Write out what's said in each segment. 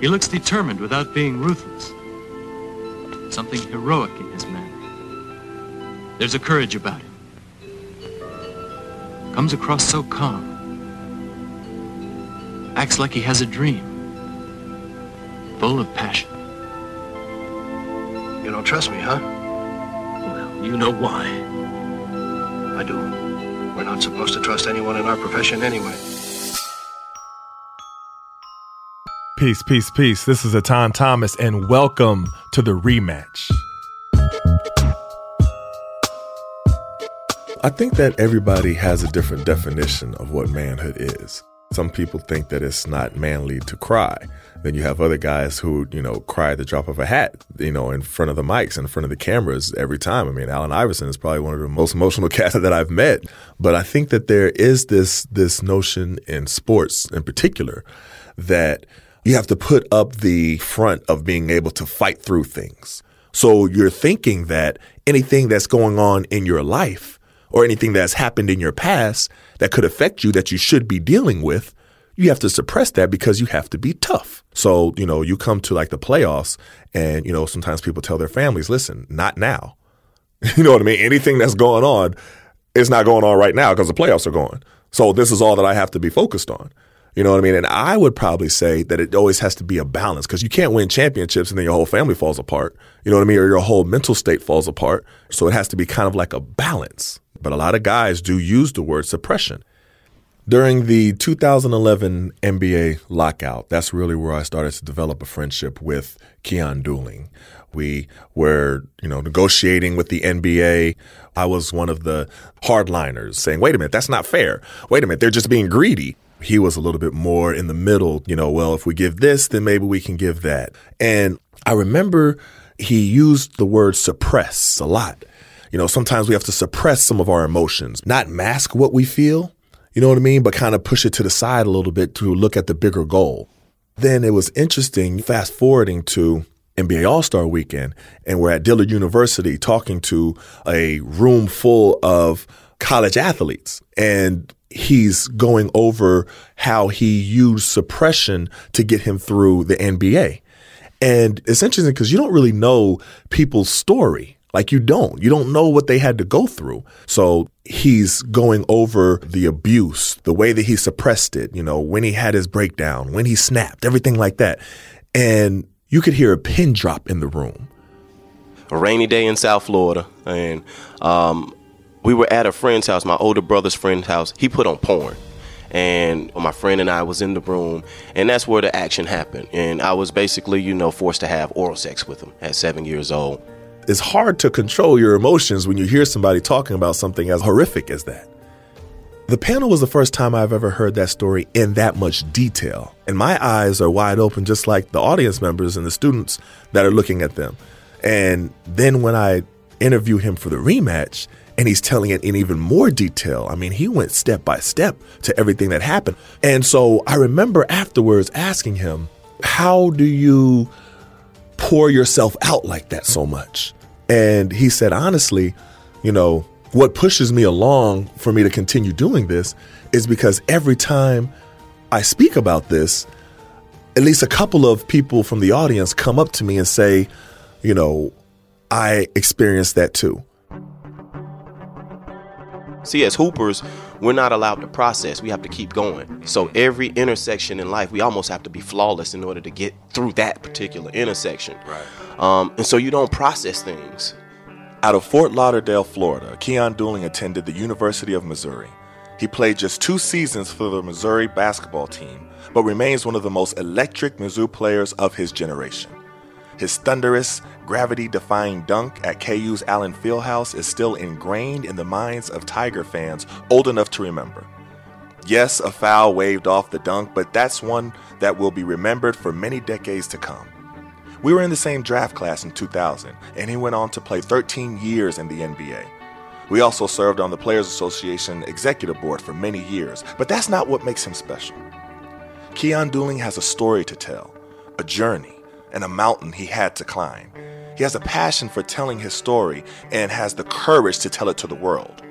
He looks determined without being ruthless. Something heroic in his manner. There's a courage about him. Comes across so calm. Acts like he has a dream. Full of passion. You don't trust me, huh? Well, you know why. I do. We're not supposed to trust anyone in our profession anyway. Peace, peace, peace. This is Etan Thomas, and welcome to the rematch. I think that everybody has a different definition of what manhood is. Some people think that it's not manly to cry. Then you have other guys who, you know, cry at the drop of a hat, you know, in front of the mics, in front of the cameras every time. I mean, Allen Iverson is probably one of the most emotional cats that I've met. But I think that there is this this notion in sports in particular that you have to put up the front of being able to fight through things. So you're thinking that anything that's going on in your life or anything that's happened in your past that could affect you that you should be dealing with, you have to suppress that because you have to be tough. So, you know, you come to like the playoffs and, you know, sometimes people tell their families, listen, not now. you know what I mean? Anything that's going on is not going on right now because the playoffs are going. So this is all that I have to be focused on. You know what I mean? And I would probably say that it always has to be a balance because you can't win championships and then your whole family falls apart. You know what I mean? Or your whole mental state falls apart. So it has to be kind of like a balance. But a lot of guys do use the word suppression. During the 2011 NBA lockout, that's really where I started to develop a friendship with Keyon Dooling. We were, you know, negotiating with the NBA. I was one of the hardliners saying, wait a minute, that's not fair. Wait a minute, they're just being greedy he was a little bit more in the middle, you know, well, if we give this, then maybe we can give that. And I remember he used the word suppress a lot. You know, sometimes we have to suppress some of our emotions, not mask what we feel, you know what I mean, but kind of push it to the side a little bit to look at the bigger goal. Then it was interesting, fast forwarding to NBA All Star weekend, and we're at Dillard University talking to a room full of college athletes. And he's going over how he used suppression to get him through the NBA. And it's interesting because you don't really know people's story. Like you don't. You don't know what they had to go through. So he's going over the abuse, the way that he suppressed it, you know, when he had his breakdown, when he snapped, everything like that. And you could hear a pin drop in the room. A rainy day in South Florida. And um, we were at a friend's house, my older brother's friend's house. He put on porn. And my friend and I was in the room, and that's where the action happened. And I was basically, you know, forced to have oral sex with him at seven years old. It's hard to control your emotions when you hear somebody talking about something as horrific as that. The panel was the first time I've ever heard that story in that much detail. And my eyes are wide open, just like the audience members and the students that are looking at them. And then when I interview him for the rematch, and he's telling it in even more detail. I mean, he went step by step to everything that happened. And so I remember afterwards asking him, How do you pour yourself out like that so much? And he said, Honestly, you know, what pushes me along for me to continue doing this is because every time I speak about this, at least a couple of people from the audience come up to me and say, you know, I experienced that too. See, as hoopers, we're not allowed to process. We have to keep going. So every intersection in life, we almost have to be flawless in order to get through that particular intersection. Right. Um, and so you don't process things. Out of Fort Lauderdale, Florida, Keyon Dooling attended the University of Missouri. He played just two seasons for the Missouri basketball team, but remains one of the most electric Mizzou players of his generation. His thunderous, gravity defying dunk at KU's Allen Fieldhouse is still ingrained in the minds of Tiger fans old enough to remember. Yes, a foul waved off the dunk, but that's one that will be remembered for many decades to come. We were in the same draft class in 2000, and he went on to play 13 years in the NBA. We also served on the Players Association executive board for many years, but that's not what makes him special. Keyon Dooling has a story to tell, a journey and a mountain he had to climb. He has a passion for telling his story and has the courage to tell it to the world.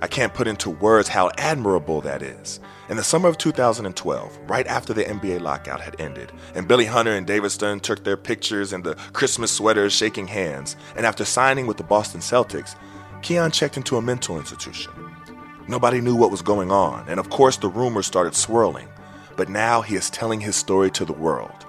I can't put into words how admirable that is. In the summer of 2012, right after the NBA lockout had ended, and Billy Hunter and David Stern took their pictures in the Christmas sweaters shaking hands, and after signing with the Boston Celtics, Keyon checked into a mental institution. Nobody knew what was going on, and of course the rumors started swirling. But now he is telling his story to the world.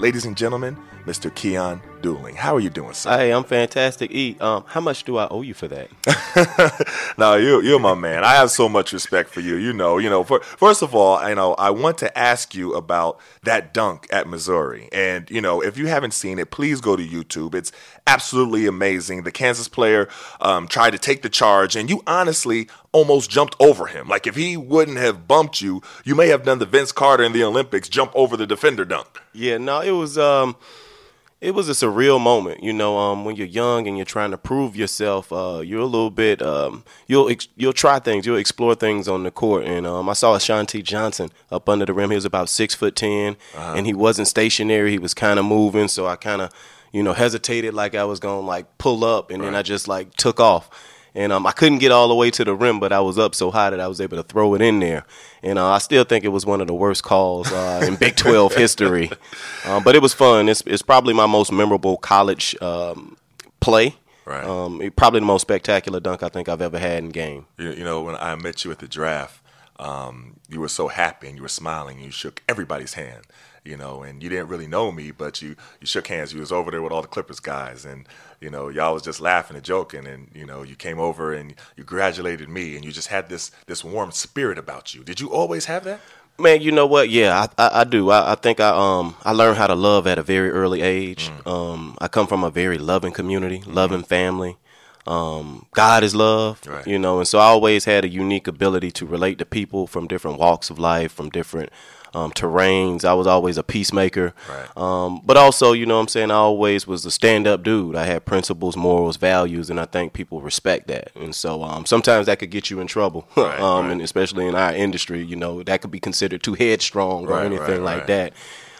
Ladies and gentlemen, Mr. Keyon Dooling. How are you doing, sir? Hey, I'm fantastic. E, um, how much do I owe you for that? no, you, you're my man. I have so much respect for you. You know, you know. For, first of all, you know, I want to ask you about that dunk at Missouri, and you know, if you haven't seen it, please go to YouTube. It's absolutely amazing. The Kansas player um, tried to take the charge, and you honestly almost jumped over him. Like if he wouldn't have bumped you, you may have done the Vince Carter in the Olympics, jump over the defender dunk. Yeah, no, it was um it was a surreal moment, you know. Um, when you're young and you're trying to prove yourself, uh, you're a little bit. Um, you'll ex- you'll try things, you'll explore things on the court. And um, I saw Ashante Johnson up under the rim. He was about six foot 10 uh-huh. and he wasn't stationary. He was kind of moving, so I kind of, you know, hesitated like I was gonna like pull up, and right. then I just like took off and um, I couldn't get all the way to the rim, but I was up so high that I was able to throw it in there. And uh, I still think it was one of the worst calls uh, in Big 12 history. Uh, but it was fun. It's, it's probably my most memorable college um, play. Right. Um, probably the most spectacular dunk I think I've ever had in game. You, you know, when I met you at the draft, um, you were so happy and you were smiling. And You shook everybody's hand you know, and you didn't really know me, but you you shook hands. You was over there with all the Clippers guys, and you know, y'all was just laughing and joking, and you know, you came over and you congratulated me, and you just had this this warm spirit about you. Did you always have that? Man, you know what? Yeah, I, I, I do. I, I, think I um I learned how to love at a very early age. Mm. Um, I come from a very loving community, mm. loving family. Um, God is love, right. you know, and so I always had a unique ability to relate to people from different walks of life, from different um, terrains. I was always a peacemaker. Right. Um, but also, you know what I'm saying, I always was a stand up dude. I had principles, morals, values, and I think people respect that. And so um, sometimes that could get you in trouble. Right, um, right. And especially in our industry, you know, that could be considered too headstrong or anything like that.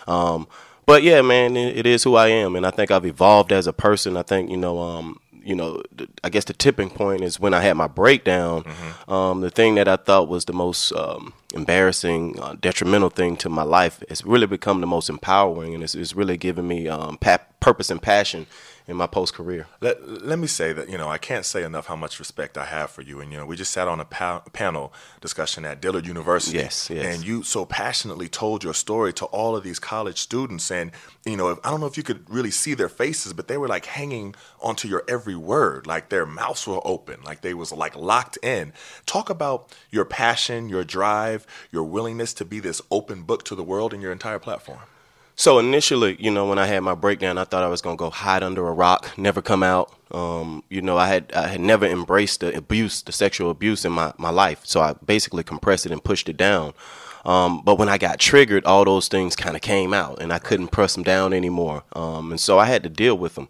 Um, but yeah, man, it, it is who I am, and I think I've evolved as a person. I think you know, um, you know, I guess the tipping point is when I had my breakdown. Mm-hmm. Um, the thing that I thought was the most um, embarrassing, uh, detrimental thing to my life has really become the most empowering, and it's, it's really given me um, pa- purpose and passion in my post career. Let, let me say that, you know, I can't say enough how much respect I have for you. And, you know, we just sat on a pa- panel discussion at Dillard University. Yes, yes. And you so passionately told your story to all of these college students. And, you know, I don't know if you could really see their faces, but they were like hanging onto your every word, like their mouths were open, like they was like locked in. Talk about your passion, your drive, your willingness to be this open book to the world and your entire platform. So initially, you know, when I had my breakdown, I thought I was gonna go hide under a rock, never come out. Um, you know, I had I had never embraced the abuse, the sexual abuse in my, my life. So I basically compressed it and pushed it down. Um, but when I got triggered, all those things kind of came out, and I couldn't press them down anymore. Um, and so I had to deal with them.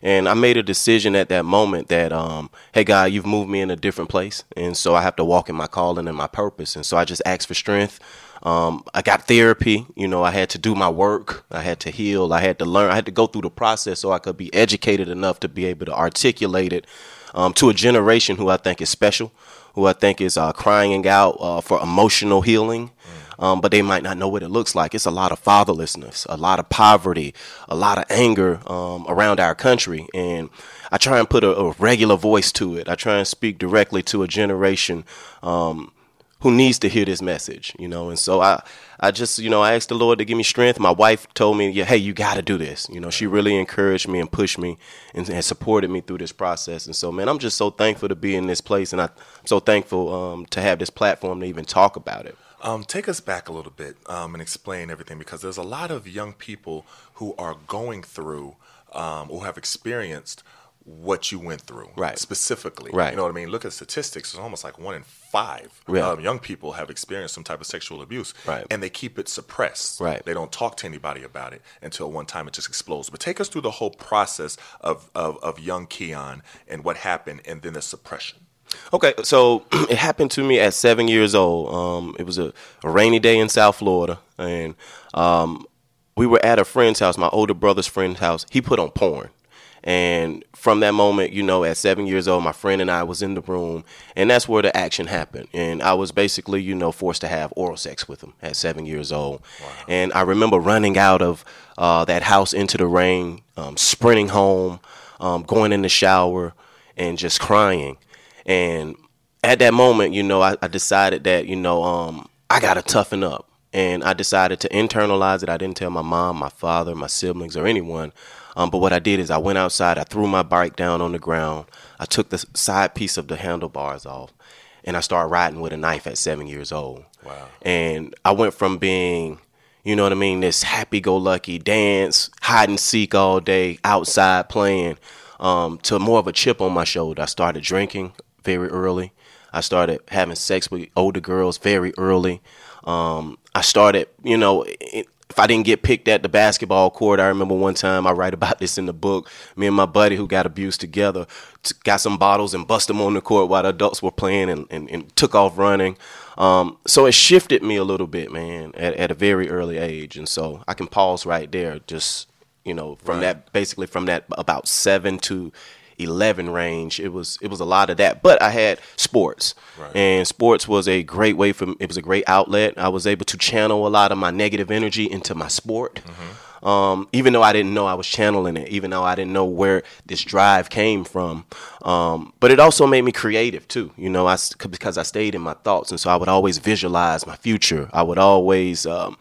And I made a decision at that moment that, um, hey, God, you've moved me in a different place, and so I have to walk in my calling and my purpose. And so I just asked for strength. Um, I got therapy. You know, I had to do my work. I had to heal. I had to learn. I had to go through the process so I could be educated enough to be able to articulate it um, to a generation who I think is special, who I think is uh, crying out uh, for emotional healing. Um, but they might not know what it looks like. It's a lot of fatherlessness, a lot of poverty, a lot of anger um, around our country. And I try and put a, a, regular voice to it. I try and speak directly to a generation um, who needs to hear this message, you know. And so I, I just, you know, I asked the Lord to give me strength. My wife told me, yeah, hey, you got to do this. You know, she really encouraged me and pushed me and, and, supported me through this process. And so, man, I'm just so thankful to be in this place, and I'm so thankful um, to have this platform to even talk about it. Um, take us back a little bit um, and explain everything because there's a lot of young people who are going through um, or have experienced what you went through, right? Specifically, right? You know what I mean? Look at statistics; it's almost like one in five um, young people have experienced some type of sexual abuse, right? And they keep it suppressed, right? They don't talk to anybody about it until one time it just explodes. But take us through the whole process of of, of young Keyon and what happened, and then the suppression. Okay, so it happened to me at seven years old. Um, it was a, a, rainy day in South Florida, and um, we were at a friend's house, my older brother's friend's house. He put on porn And from that moment, you know, at seven years old, my friend and I was in the room, and that's where the action happened. And I was basically, you know, forced to have oral sex with him at seven years old. Wow. And I remember running out of uh, that house into the rain, um, sprinting home, um, going in the shower, and just crying. And at that moment, you know, I, I decided that, you know, um, I got to toughen up. And I decided to internalize it. I didn't tell my mom, my father, my siblings, or anyone. Um, but what I did is I went outside, I threw my bike down on the ground, I took the side piece of the handlebars off, and I started riding with a knife at seven years old. Wow. And I went from being, you know what I mean, this happy go lucky dance, hide and seek all day, outside playing, um, to more of a chip on my shoulder. I started drinking very early. I started having sex with older girls very early. Um, I started, you know, it, if I didn't get picked at the basketball court, I remember one time I write about this in the book. Me and my buddy who got abused together got some bottles and bust them on the court while the adults were playing and, and, and took off running. Um, so it shifted me a little bit, man, at, at, a very early age. And so I can pause right there, just, you know, from right. that, basically from that about seven to 11 range it was it was a lot of that but i had sports right. and sports was a great way for it was a great outlet i was able to channel a lot of my negative energy into my sport mm-hmm. um, even though i didn't know i was channeling it even though i didn't know where this drive came from um, but it also made me creative too you know I, because i stayed in my thoughts and so i would always visualize my future i would always um,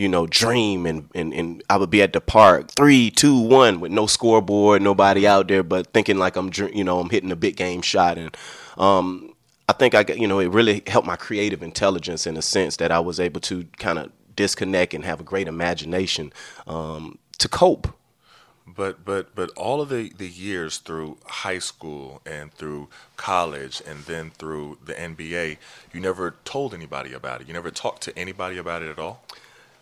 you know, dream and, and, and I would be at the park three, two, one with no scoreboard, nobody out there, but thinking like I'm, you know, I'm hitting a big game shot. And, um, I think I, you know, it really helped my creative intelligence in a sense that I was able to kind of disconnect and have a great imagination, um, to cope. But but but all of the, the years through high school and through college and then through the NBA, you never told anybody about it. You never talked to anybody about it at all.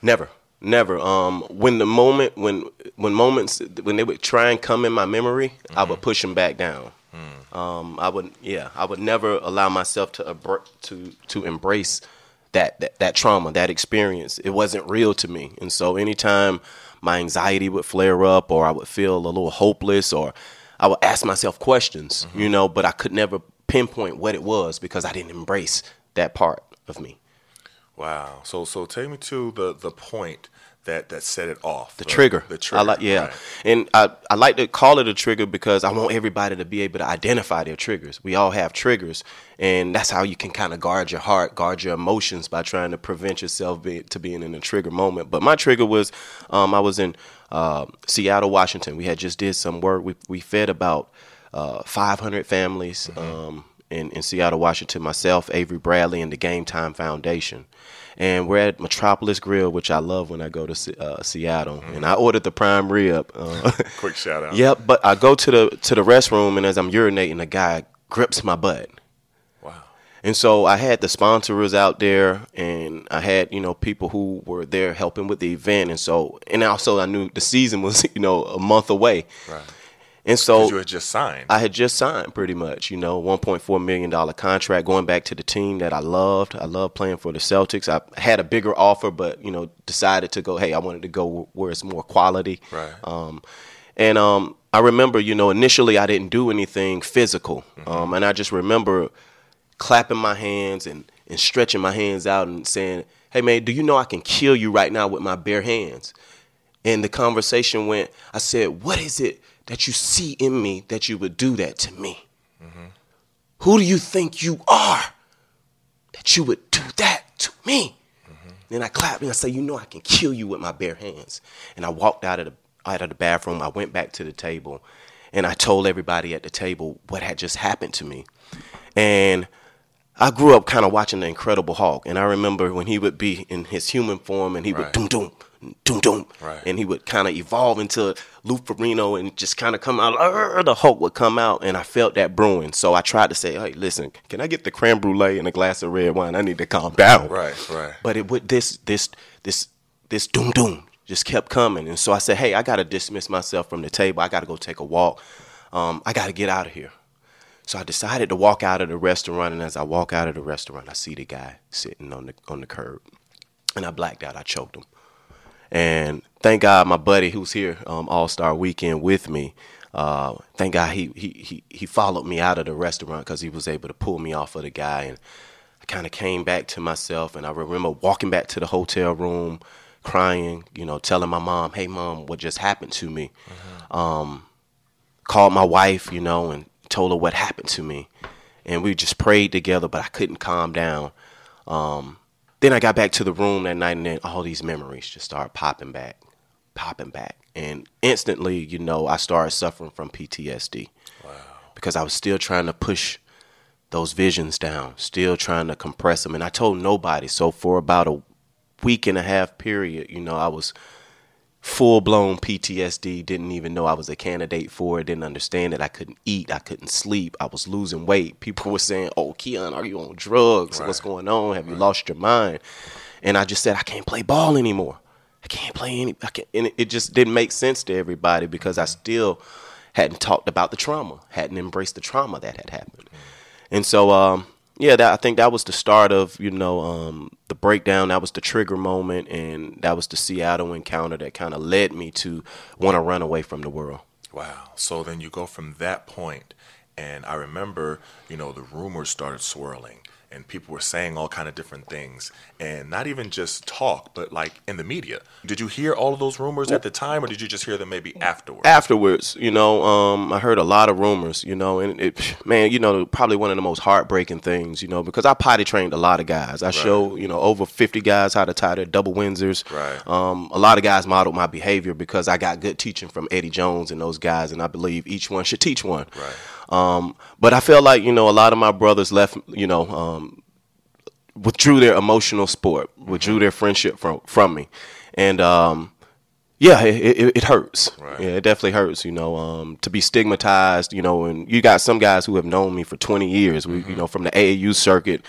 Never, never. Um, when the moment, when when moments, when they would try and come in my memory, mm-hmm. I would mm-hmm. push them back down. Mm. Um, I would, yeah, I would never allow myself to to to embrace that, that that trauma, that experience. It wasn't real to me, and so anytime my anxiety would flare up, or I would feel a little hopeless, or I would ask myself questions, mm-hmm. you know, but I could never pinpoint what it was because I didn't embrace that part of me. Wow. So so take me to the the point that that set it off. The, the trigger. The trigger. I like yeah. Right. And I, I like to call it a trigger because I want everybody to be able to identify their triggers. We all have triggers and that's how you can kind of guard your heart, guard your emotions by trying to prevent yourself be, to being in a trigger moment. But my trigger was um, I was in uh, Seattle, Washington. We had just did some work. We we fed about uh, 500 families. Mm-hmm. Um, in, in Seattle, Washington, myself, Avery Bradley, and the Game Time Foundation. And we're at Metropolitan Grill, which I love when I go to uh, Seattle. Mm-hmm. And I ordered the prime rib. Uh, Quick shout out. Yep, but I go to the to the restroom, and as I'm urinating, the guy grips my butt. Wow. And so I had the sponsors out there, and I had you know people who were there helping with the event, and so and also I knew the season was you know a month away. Right. And so you had just signed. I had just signed pretty much, you know, $1.4 million contract going back to the team that I loved. I loved playing for the Celtics. I had a bigger offer, but, you know, decided to go, hey, I wanted to go where it's more quality. Right. Um, and um, I remember, you know, initially I didn't do anything physical. Mm-hmm. Um, and I just remember clapping my hands and, and stretching my hands out and saying, hey, man, do you know I can kill you right now with my bare hands? And the conversation went, I said, what is it? That you see in me that you would do that to me? Mm-hmm. Who do you think you are that you would do that to me? Mm-hmm. Then I clap and I say, You know, I can kill you with my bare hands. And I walked out of the out of the bathroom. I went back to the table and I told everybody at the table what had just happened to me. And I grew up kind of watching The Incredible Hulk, and I remember when he would be in his human form and he right. would doom doom doom doom, right. and he would kind of evolve into Lou Ferrigno and just kind of come out. the Hulk would come out, and I felt that brewing. So I tried to say, "Hey, listen, can I get the creme brulee and a glass of red wine? I need to calm down." Right, right. But it would this this this this doom doom just kept coming, and so I said, "Hey, I got to dismiss myself from the table. I got to go take a walk. Um, I got to get out of here." So I decided to walk out of the restaurant, and as I walk out of the restaurant, I see the guy sitting on the on the curb, and I blacked out. I choked him. And thank God my buddy who's here um, All Star Weekend with me, uh, thank God he, he he he followed me out of the restaurant because he was able to pull me off of the guy, and I kind of came back to myself. And I remember walking back to the hotel room, crying, you know, telling my mom, "Hey, mom, what just happened to me?" Mm-hmm. Um, called my wife, you know, and told her what happened to me, and we just prayed together, but I couldn't calm down. Um, then I got back to the room that night, and then all these memories just started popping back, popping back. And instantly, you know, I started suffering from PTSD. Wow. Because I was still trying to push those visions down, still trying to compress them. And I told nobody. So for about a week and a half period, you know, I was full blown PTSD, didn't even know I was a candidate for it, didn't understand that I couldn't eat, I couldn't sleep, I was losing weight. People were saying, Oh, Keyon, are you on drugs? Right. What's going on? Have right. you lost your mind? And I just said, I can't play ball anymore. I can't play any I can't and it just didn't make sense to everybody because I still hadn't talked about the trauma, hadn't embraced the trauma that had happened. And so um yeah, that, I think that was the start of you know um, the breakdown. That was the trigger moment, and that was the Seattle encounter that kind of led me to want to run away from the world. Wow. So then you go from that point, and I remember you know the rumors started swirling and people were saying all kind of different things. And not even just talk but like in the media. Did you hear all of those rumors at the time or did you just hear them maybe afterwards? Afterwards you know um, i heard a lot of rumors you know and it man you know probably one of the most heartbreaking things you know because i potty trained a lot of guys. I right. show you know over 50 guys how to tie. Their double windsors. Right. Um, a lot of guys modeled my behavior because i got good teaching from eddie jones and those guys and i believe each one should teach one. Right um, but I feel like you know a lot of my brothers left, you know, um, withdrew their emotional support, withdrew their friendship from from me, and um, yeah, it, it, it hurts. Right. Yeah, it definitely hurts. You know, um, to be stigmatized. You know, and you got some guys who have known me for 20 years. We, mm-hmm. you know, from the AAU circuit,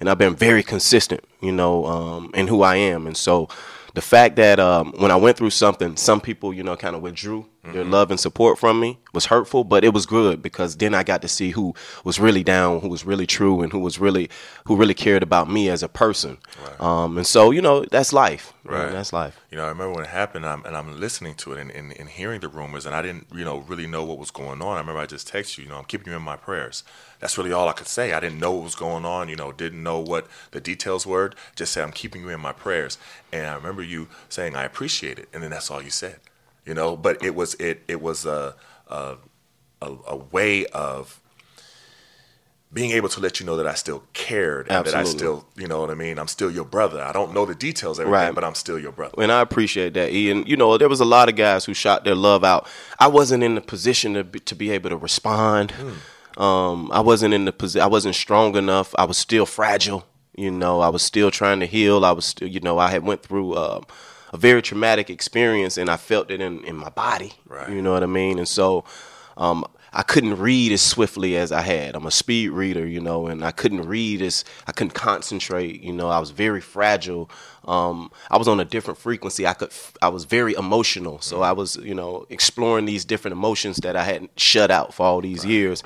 and I've been very consistent. You know, um, in who I am, and so the fact that um, when I went through something, some people, you know, kind of withdrew mm-hmm. their love and support from me was hurtful, but it was good because then I got to see who was really down, who was really true, and who was really who really cared about me as a person. Right. Um, and so, you know, that's life. Right, that's life. You know, I remember when it happened, I'm, and I'm listening to it and, and, and hearing the rumors, and I didn't, you know, really know what was going on. I remember I just texted you, you know, I'm keeping you in my prayers that's really all I could say. I didn't know what was going on, you know, didn't know what the details were. Just said, I'm keeping you in my prayers. And I remember you saying, I appreciate it. And then that's all you said, you know, but it was, it, it was a, a, a, a way of being able to let you know that I still cared and Absolutely. that I still, you know what I mean? I'm still your brother. I don't know the details everything, right. but I'm still your brother. And I appreciate that, Ian. You know, there was a lot of guys who shot their love out. I wasn't in the position to be, to be able to respond. Mm. Um, I wasn't in the position. I wasn't strong enough. I was still fragile. You know, I was still trying to heal. I was still, you know, I had went through uh, a very traumatic experience, and I felt it in in my body. Right. You know what I mean? And so, um, I couldn't read as swiftly as I had. I'm a speed reader, you know, and I couldn't read as I couldn't concentrate. You know, I was very fragile. Um, I was on a different frequency. I could. I was very emotional, so I was, you know, exploring these different emotions that I hadn't shut out for all these right. years.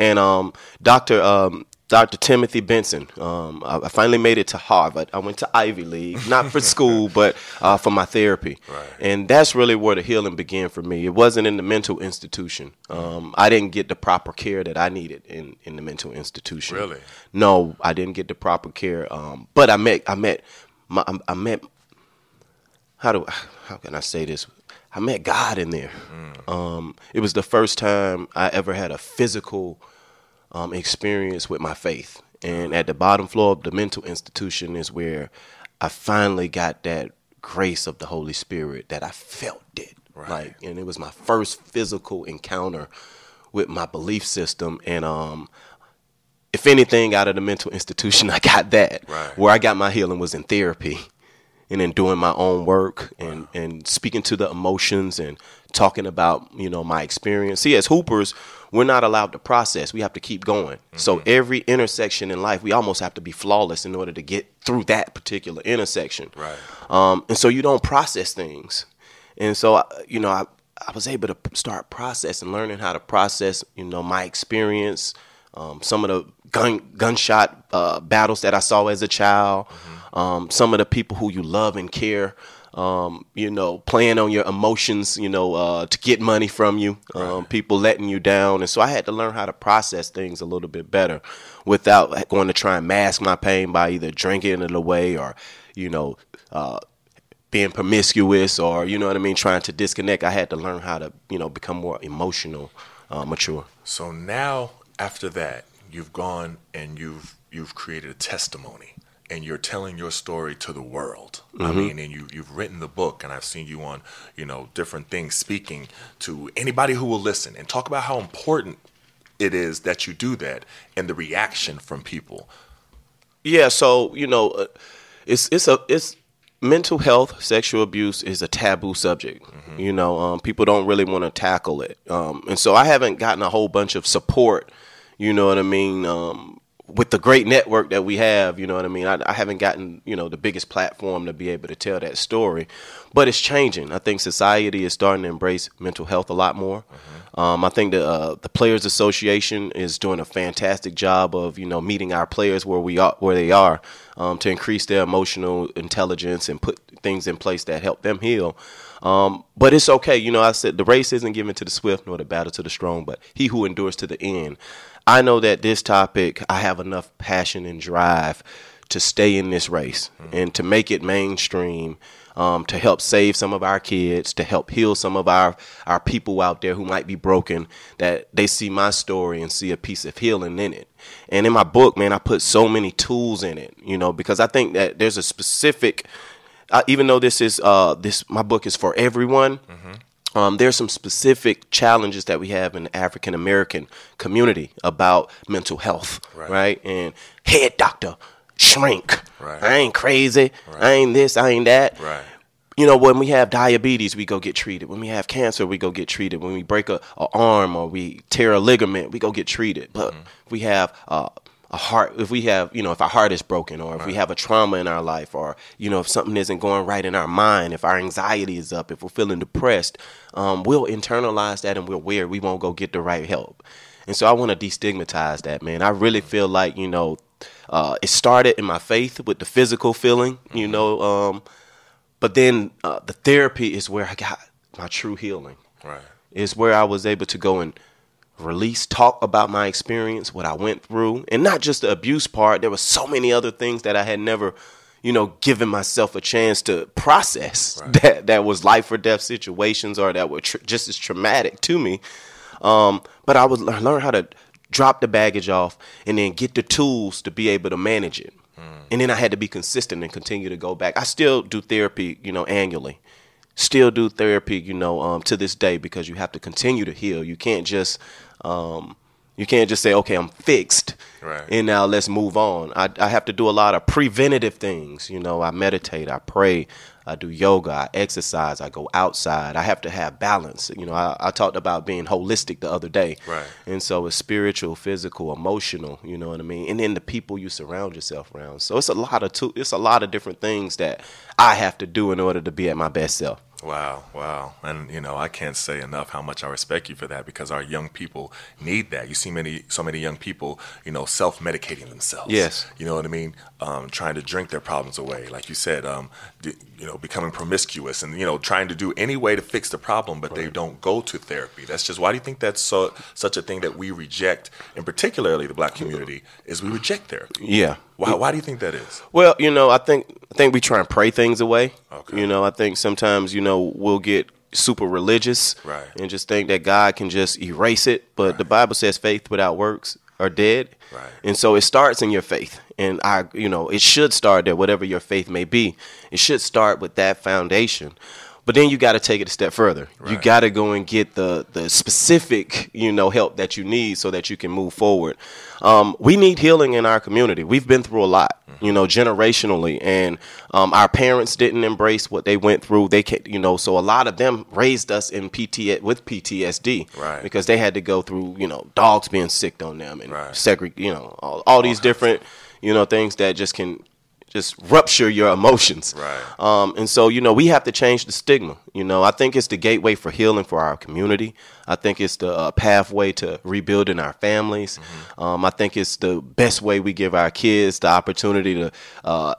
And um, Dr. Um, Dr. Timothy Benson. Um, I, finally made it to Harvard. I went to Ivy League, not for school, but uh, for my therapy. Right. And that's really where the healing began for me. It wasn't in the mental institution. Um, I didn't get the proper care that I needed in, in the mental institution. Really? No, I didn't get the proper care. Um, but I met, I met, my, I met. How do how can I say this? I met God in there. Mm. Um, it was the first time I ever had a physical um, experience with my faith. And at the bottom floor of the mental institution is where I finally got that grace of the Holy Spirit that I felt it. Right. Like, and it was my first physical encounter with my belief system. And um, if anything, out of the mental institution, I got that. Right. Where I got my healing was in therapy and in doing my own work and, wow. and speaking to the emotions and talking about you know my experience. See, as hoopers, we're not allowed to process. We have to keep going. Mm-hmm. So every intersection in life, we almost have to be flawless in order to get through that particular intersection. Right. Um, and so you don't process things. And so you know, I I was able to start processing, learning how to process you know my experience, um, some of the gun gunshot uh, battles that I saw as a child. Mm-hmm um, some of the people who you love and care um, you know, playing on your emotions, you know, uh, to get money from you, um, people letting you down. And so I had to learn how to process things a little bit better without going to try and mask my pain by either drinking it away or, you know, uh, being promiscuous or, you know what I mean, trying to disconnect. I had to learn how to, you know, become more emotional, uh, mature. So now, after that, you've gone and you've you've created a testimony and you're telling your story to the world. I mean, and you you've written the book, and I've seen you on you know different things speaking to anybody who will listen and talk about how important it is that you do that and the reaction from people. Yeah, so you know, uh, it's it's a it's mental health, sexual abuse is a taboo subject. You know, um, people don't really want to tackle it, um, and so I haven't gotten a whole bunch of support. You know what I mean? Um, with the great network that we have, you know what I mean. I, I haven't gotten you know the biggest platform to be able to tell that story, but it's changing. I think society is starting to embrace mental health a lot more. Um, I think the uh, the Players Association is doing a fantastic job of you know meeting our players where we are where they are um, to increase their emotional intelligence and put things in place that help them heal. Um, but it's okay, you know. I said the race isn't given to the swift nor the battle to the strong, but he who endures to the end. I know that this topic, I have enough passion and drive to stay in this race and to make it mainstream, um, to help save some of our kids, to help heal some of our, our people out there who might be broken, that they see my story and see a piece of healing in it. And in my book, man, I put so many tools in it, you know, because I think that there's a specific, uh, even though this is, uh, this, my book is for everyone, um, there's some specific challenges that we have in the African American community about mental health, Right. right? And head doctor, shrink. Right. I ain't crazy. I ain't this. I ain't that. Right. You know, when we have diabetes, we go get treated. When we have cancer, we go get treated. When we break a, a arm or we tear a ligament, we go get treated. But Mm-hmm. we have uh, a heart, if we have, you know, if our heart is broken, or if we have a trauma in our life, or you know, if something isn't going right in our mind, if our anxiety is up, if we're feeling depressed, um, we'll internalize that and we're weird. We won't go get the right help. And so I want to destigmatize that, man. I really feel like you know, uh, it started in my faith with the physical feeling, you know. Um, but then uh, the therapy is where I got my true healing. Right. Is where I was able to go and release, talk about my experience, what I went through, and not just the abuse part. There were so many other things that I had never, you know, given myself a chance to process. That that was life or death situations, or that were tr- just as traumatic to me. Um, but I would lear- learn how to drop the baggage off and then get the tools to be able to manage it. And then I had to be consistent and continue to go back. I still do therapy, you know, annually. Still do therapy, you know, um, to this day because you have to continue to heal. You can't just, um, you can't just say, okay, I'm fixed, Right. and now let's move on. I, I have to do a lot of preventative things. You know, I meditate, I pray, I do yoga, I exercise, I go outside. I have to have balance. You know, I, I talked about being holistic the other day. Right. And so it's spiritual, physical, emotional, you know what I mean? And then the people you surround yourself around. So it's a lot of two, it's a lot of different things that I have to do in order to be at my best self. Wow, wow. And you know, I can't say enough how much I respect you for that because our young people need that. You see many so many young people, you know, self-medicating themselves. Yes. You know what I mean? Um, trying to drink their problems away. Like you said, um, d- you know, becoming promiscuous and you know, trying to do any way to fix the problem, but they don't go to therapy. That's just why do you think that's so such a thing that we reject, and particularly the black community, is we reject therapy. Yeah. Why why do you think that is? Well, you know, I think I think we try and pray things away. Okay. You know, I think sometimes you know we'll get super religious Right. and just think that God can just erase it. But the Bible says faith without works are dead. Right. And so it starts in your faith, and I, you know, it should start there, whatever your faith may be. It should start with that foundation. But then you got to take it a step further. You got to go and get the the specific, you know, help that you need so that you can move forward. Um, we need healing in our community. We've been through a lot, you know, generationally, and um, our parents didn't embrace what they went through. They, ca- you know, so a lot of them raised us in PT with PTSD, Right. Because they had to go through, you know, dogs being sicked on them and Right. segregate, you know, all, all these different, you know, things that just can just rupture your emotions. Right. Um, and so, you know, we have to change the stigma. You know, I think it's the gateway for healing for our community. I think it's the uh, pathway to rebuilding our families. Um, I think it's the best way we give our kids the opportunity to uh,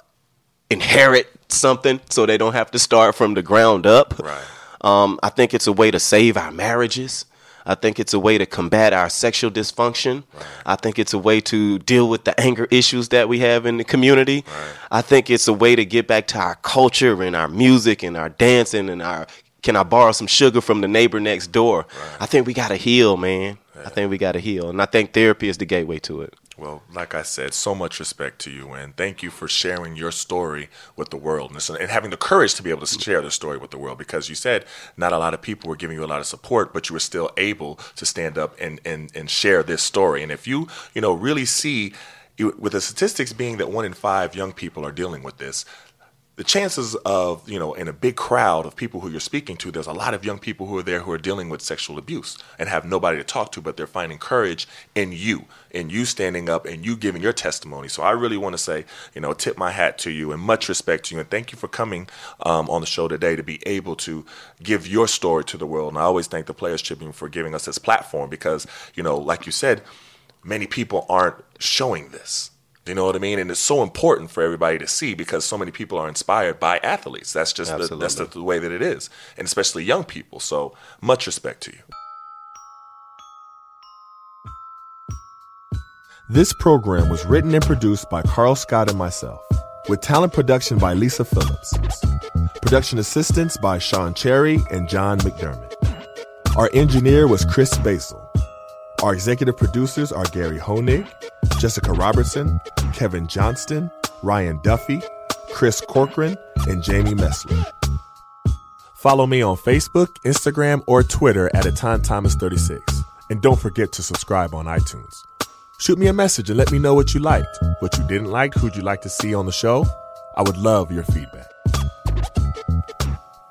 inherit something so they don't have to start from the ground up. Right. Um, I think it's a way to save our marriages. I think it's a way to combat our sexual dysfunction. Right. I think it's a way to deal with the anger issues that we have in the community. Right. I think it's a way to get back to our culture and our music and our dancing and our can I borrow some sugar from the neighbor next door? Right. I think we got to heal, man. Yeah. I think we got to heal. And I think therapy is the gateway to it. Well, like I said, so much respect to you, and thank you for sharing your story with the world and, and having the courage to be able to share the story with the world. Because you said not a lot of people were giving you a lot of support, but you were still able to stand up and and, and share this story. And if you you know really see with the statistics being that one in five young people are dealing with this, the chances of you know in a big crowd of people who you're speaking to there's a lot of young people who are there who are dealing with sexual abuse and have nobody to talk to but they're finding courage in you in you standing up and you giving your testimony. So i really want to say you know tip my hat to you and much respect to you and thank you for coming um, on the show today to be able to give your story to the world. And i always thank the players tribune for giving us this platform because you know like you said many people aren't showing this you know what I mean? And it's so important for everybody to see because so many people are inspired by athletes. That's just the, that's the, the way that it is, and especially young people. So much respect to you. This program was written and produced by Carl Scott and myself, with talent production by Lisa Phillips. Production assistance by Sean Cherry and John McDermott. Our engineer was Chris Basil. Our executive producers are Gary Honig, Jessica Robertson, Kevin Johnston, Ryan Duffy, Chris Corcoran, and Jamie Messler. Follow me on Facebook, Instagram, or Twitter at Etan Thomas 36. And don't forget to subscribe on iTunes. Shoot me a message and let me know what you liked, what you didn't like, who'd you like to see on the show. I would love your feedback.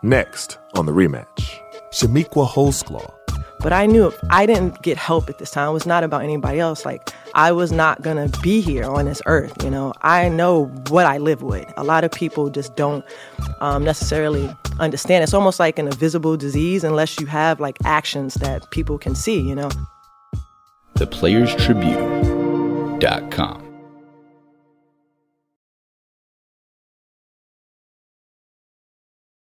Next on the rematch, Chamique Holdsclaw but I knew if I didn't get help at this time, it was not about anybody else. Like, I was not gonna be here on this earth. You know, I know what I live with. A lot of people just don't um, necessarily understand. It's almost like an invisible disease unless you have like actions that people can see, you know. ThePlayersTribune.com